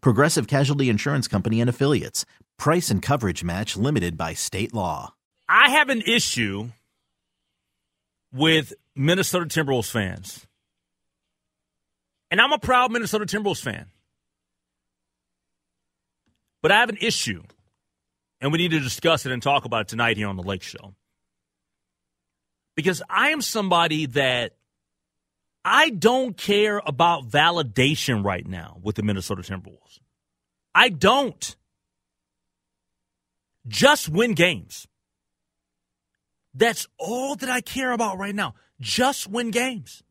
Progressive Casualty Insurance Company and Affiliates. Price and coverage match limited by state law. I have an issue with Minnesota Timberwolves fans. And I'm a proud Minnesota Timberwolves fan. But I have an issue, and we need to discuss it and talk about it tonight here on the Lake Show. Because I am somebody that I don't care about validation right now with the Minnesota Timberwolves. I don't. Just win games. That's all that I care about right now. Just win games.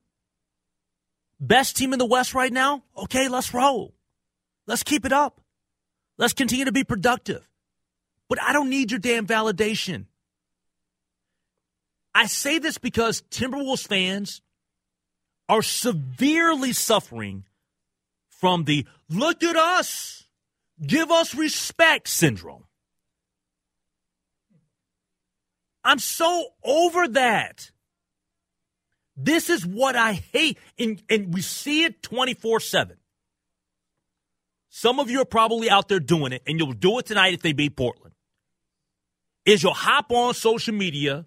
Best team in the West right now? Okay, let's roll. Let's keep it up. Let's continue to be productive. But I don't need your damn validation. I say this because Timberwolves fans are severely suffering from the look at us, give us respect syndrome. I'm so over that. This is what I hate. And, and we see it 24 7. Some of you are probably out there doing it, and you'll do it tonight if they beat Portland. Is you'll hop on social media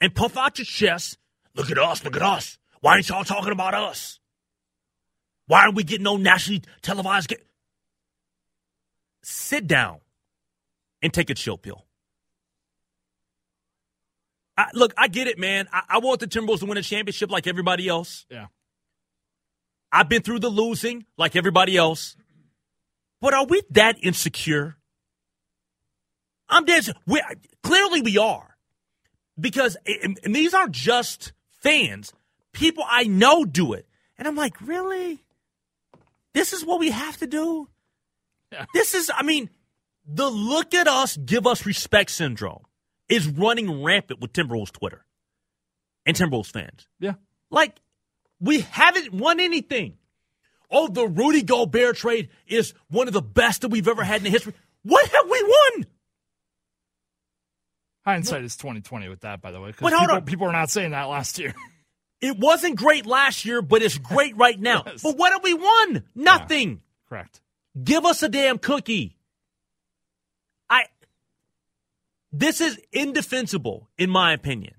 and puff out your chest. Look at us, look at us. Why ain't y'all talking about us? Why aren't we getting no nationally televised? Get- Sit down and take a chill pill. I, look, I get it, man. I, I want the Timberwolves to win a championship like everybody else. Yeah. I've been through the losing like everybody else. But are we that insecure? I'm dead. We, clearly, we are. Because and these aren't just fans. People I know do it. And I'm like, really? This is what we have to do? Yeah. This is, I mean, the look at us, give us respect syndrome is running rampant with Timberwolves Twitter and Timberwolves fans. Yeah. Like, we haven't won anything. Oh, the Rudy Gobert trade is one of the best that we've ever had in the history. What have we won? Hindsight is twenty twenty with that, by the way. But hold people, on. people were not saying that last year. It wasn't great last year, but it's great right now. Yes. But what have we won? Nothing. Correct. Give us a damn cookie. I This is indefensible in my opinion.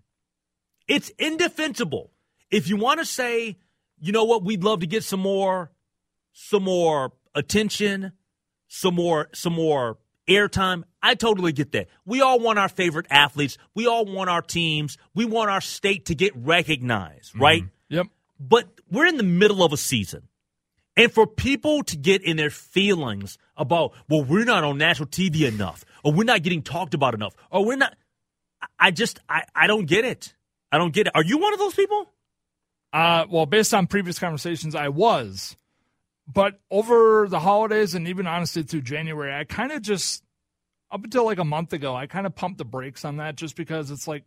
It's indefensible. If you want to say, you know what, we'd love to get some more some more attention, some more some more airtime, I totally get that. We all want our favorite athletes. We all want our teams. We want our state to get recognized, right? Yep. But we're in the middle of a season. And for people to get in their feelings about, well, we're not on national TV enough, or we're not getting talked about enough, or we're not, I- I just, I, I don't get it. I don't get it. Are you one of those people? Uh, well, based on previous conversations, I was. But over the holidays and even honestly through January, I kind of just, up until like a month ago, I kind of pumped the brakes on that just because it's like,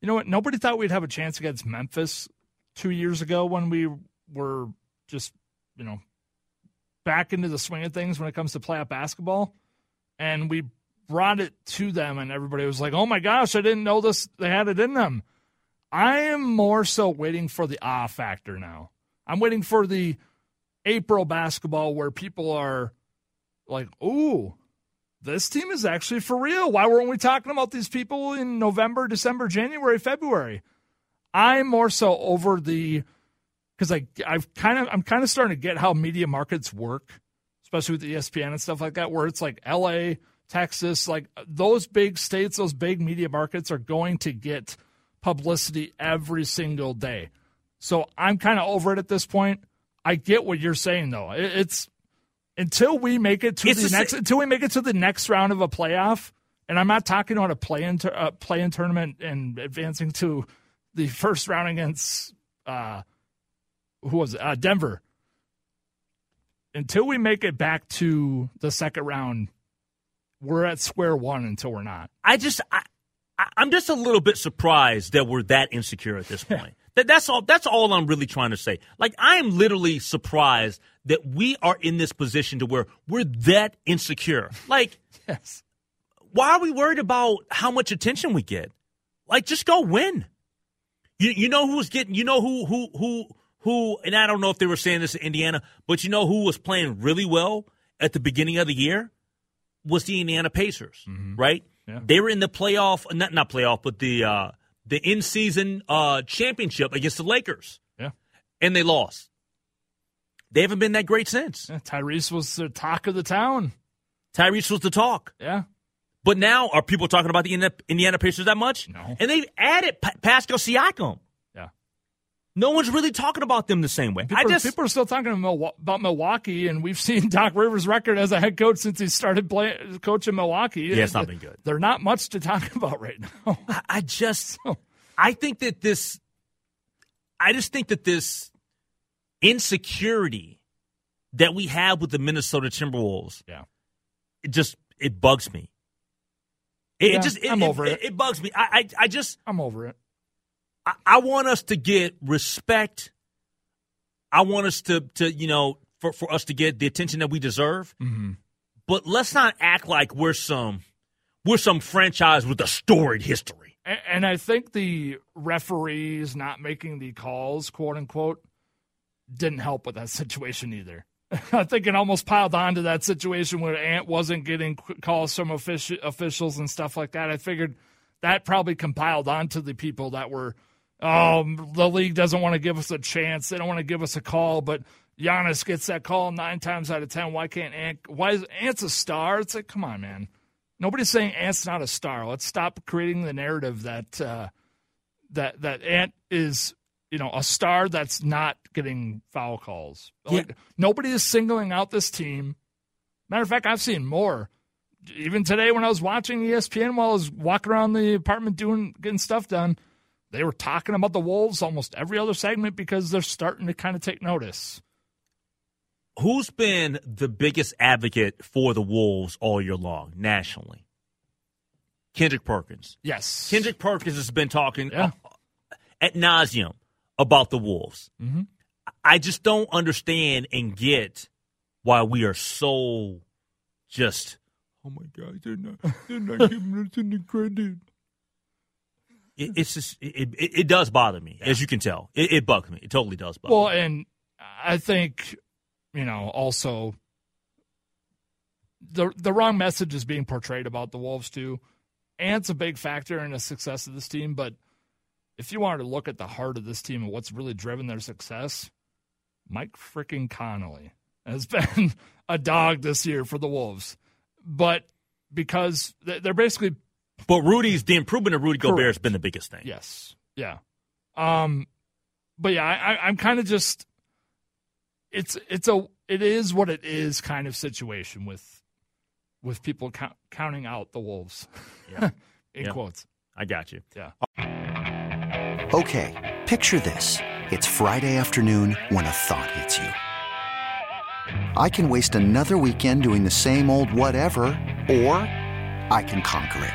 you know what? Nobody thought we'd have a chance against Memphis two years ago when we were just, you know, back into the swing of things when it comes to playoff basketball. And we brought it to them, and everybody was like, oh my gosh, I didn't know this. They had it in them. I am more so waiting for the ah factor now. I'm waiting for the April basketball where people are like, ooh, this team is actually for real. Why weren't we talking about these people in November, December, January, February? I'm more so over the because I I've kind of I'm kind of starting to get how media markets work, especially with ESPN and stuff like that, where it's like LA, Texas, like uh, those big states, those big media markets are going to get publicity every single day. So I'm kind of over it at this point. I get what you're saying though. It's until we make it to It's the next until we make it to the next round of a playoff. And I'm not talking about a play-in tur- uh, play-in tournament and advancing to the first round against uh, who was it? Uh, Denver. Until we make it back to the second round, we're at square one until we're not. I just I, I'm just a little bit surprised that we're that insecure at this point. That that's all. That's all I'm really trying to say. Like I am literally surprised that we are in this position to where we're that insecure. Like Yes. why are we worried about how much attention we get? Like just go win. You you know who's getting you know who who who who and I don't know if they were saying this in Indiana, but you know who was playing really well at the beginning of the year was the Indiana Pacers, right? Yeah. They were in the playoff not not playoff, but the uh the in season uh championship against the Lakers. Yeah. And they lost. They haven't been that great since. yeah. Tyrese was the talk of the town. Tyrese was the talk. Yeah. But now, are people talking about the Indiana- Pacers that much? No. And they've added Pa- Pascal Siakam. No one's really talking about them the same way. People, I just people are still talking about Milwaukee, and we've seen Doc Rivers' record as a head coach since he started playing coaching Milwaukee. Yeah, it's not been good. They're not much to talk about right now. I- I just I think that this I just think that this insecurity that we have with the Minnesota Timberwolves yeah. it just it bugs me. It, Yeah, it just it, I'm over it. it bugs me. I, I I just I'm over it. I, I want us to get respect. I want us to to you know for for us to get the attention that we deserve. Mm-hmm. But let's not act like we're some we're some franchise with a storied history. And, and I think the referees not making the calls, quote unquote, didn't help with that situation either. I think it almost piled on to that situation where Ant wasn't getting calls from offici- officials and stuff like that. I figured that probably compiled onto the people that were, oh, the league doesn't want to give us a chance. They don't want to give us a call, but Giannis gets that call nine times out of ten. Why can't Ant? Why is Ant's a star? It's like, come on, man. Nobody's saying Ant's not a star. Let's stop creating the narrative that uh, that that Ant is you know a star that's not getting foul calls. Like, nobody is singling out this team. Matter of fact, I've seen more. Even today, when I was watching ESPN while I was walking around the apartment doing getting stuff done, they were talking about the Wolves almost every other segment because they're starting to kind of take notice. Who's been the biggest advocate for the Wolves all year long nationally? Kendrick Perkins. Yes, Kendrick Perkins has been talking Yeah. at nauseum about the Wolves. Mhm. I just don't understand and get why we are so just. Oh my God, they're not. They're not giving us any credit. It, it's just it, it, it does bother me, as you can tell. It, it bugs me. It totally does bug Well, me. and I think you know also the the wrong message is being portrayed about the Wolves too. Ant's a big factor in the success of this team, but if you wanted to look at the heart of this team and what's really driven their success, Mike freaking Conley has been a dog this year for the Wolves. But because they're basically But Rudy's the improvement of Rudy Gobert has been the biggest thing. Yes. Yeah. Um, but yeah, I, I, I'm kind of just. It's it's a it is what it is kind of situation with, with people count, counting out the wolves, Yeah. in Yeah. quotes. I got you. Yeah. Okay, picture this. It's Friday afternoon when a thought hits you. I can waste another weekend doing the same old whatever, or I can conquer it.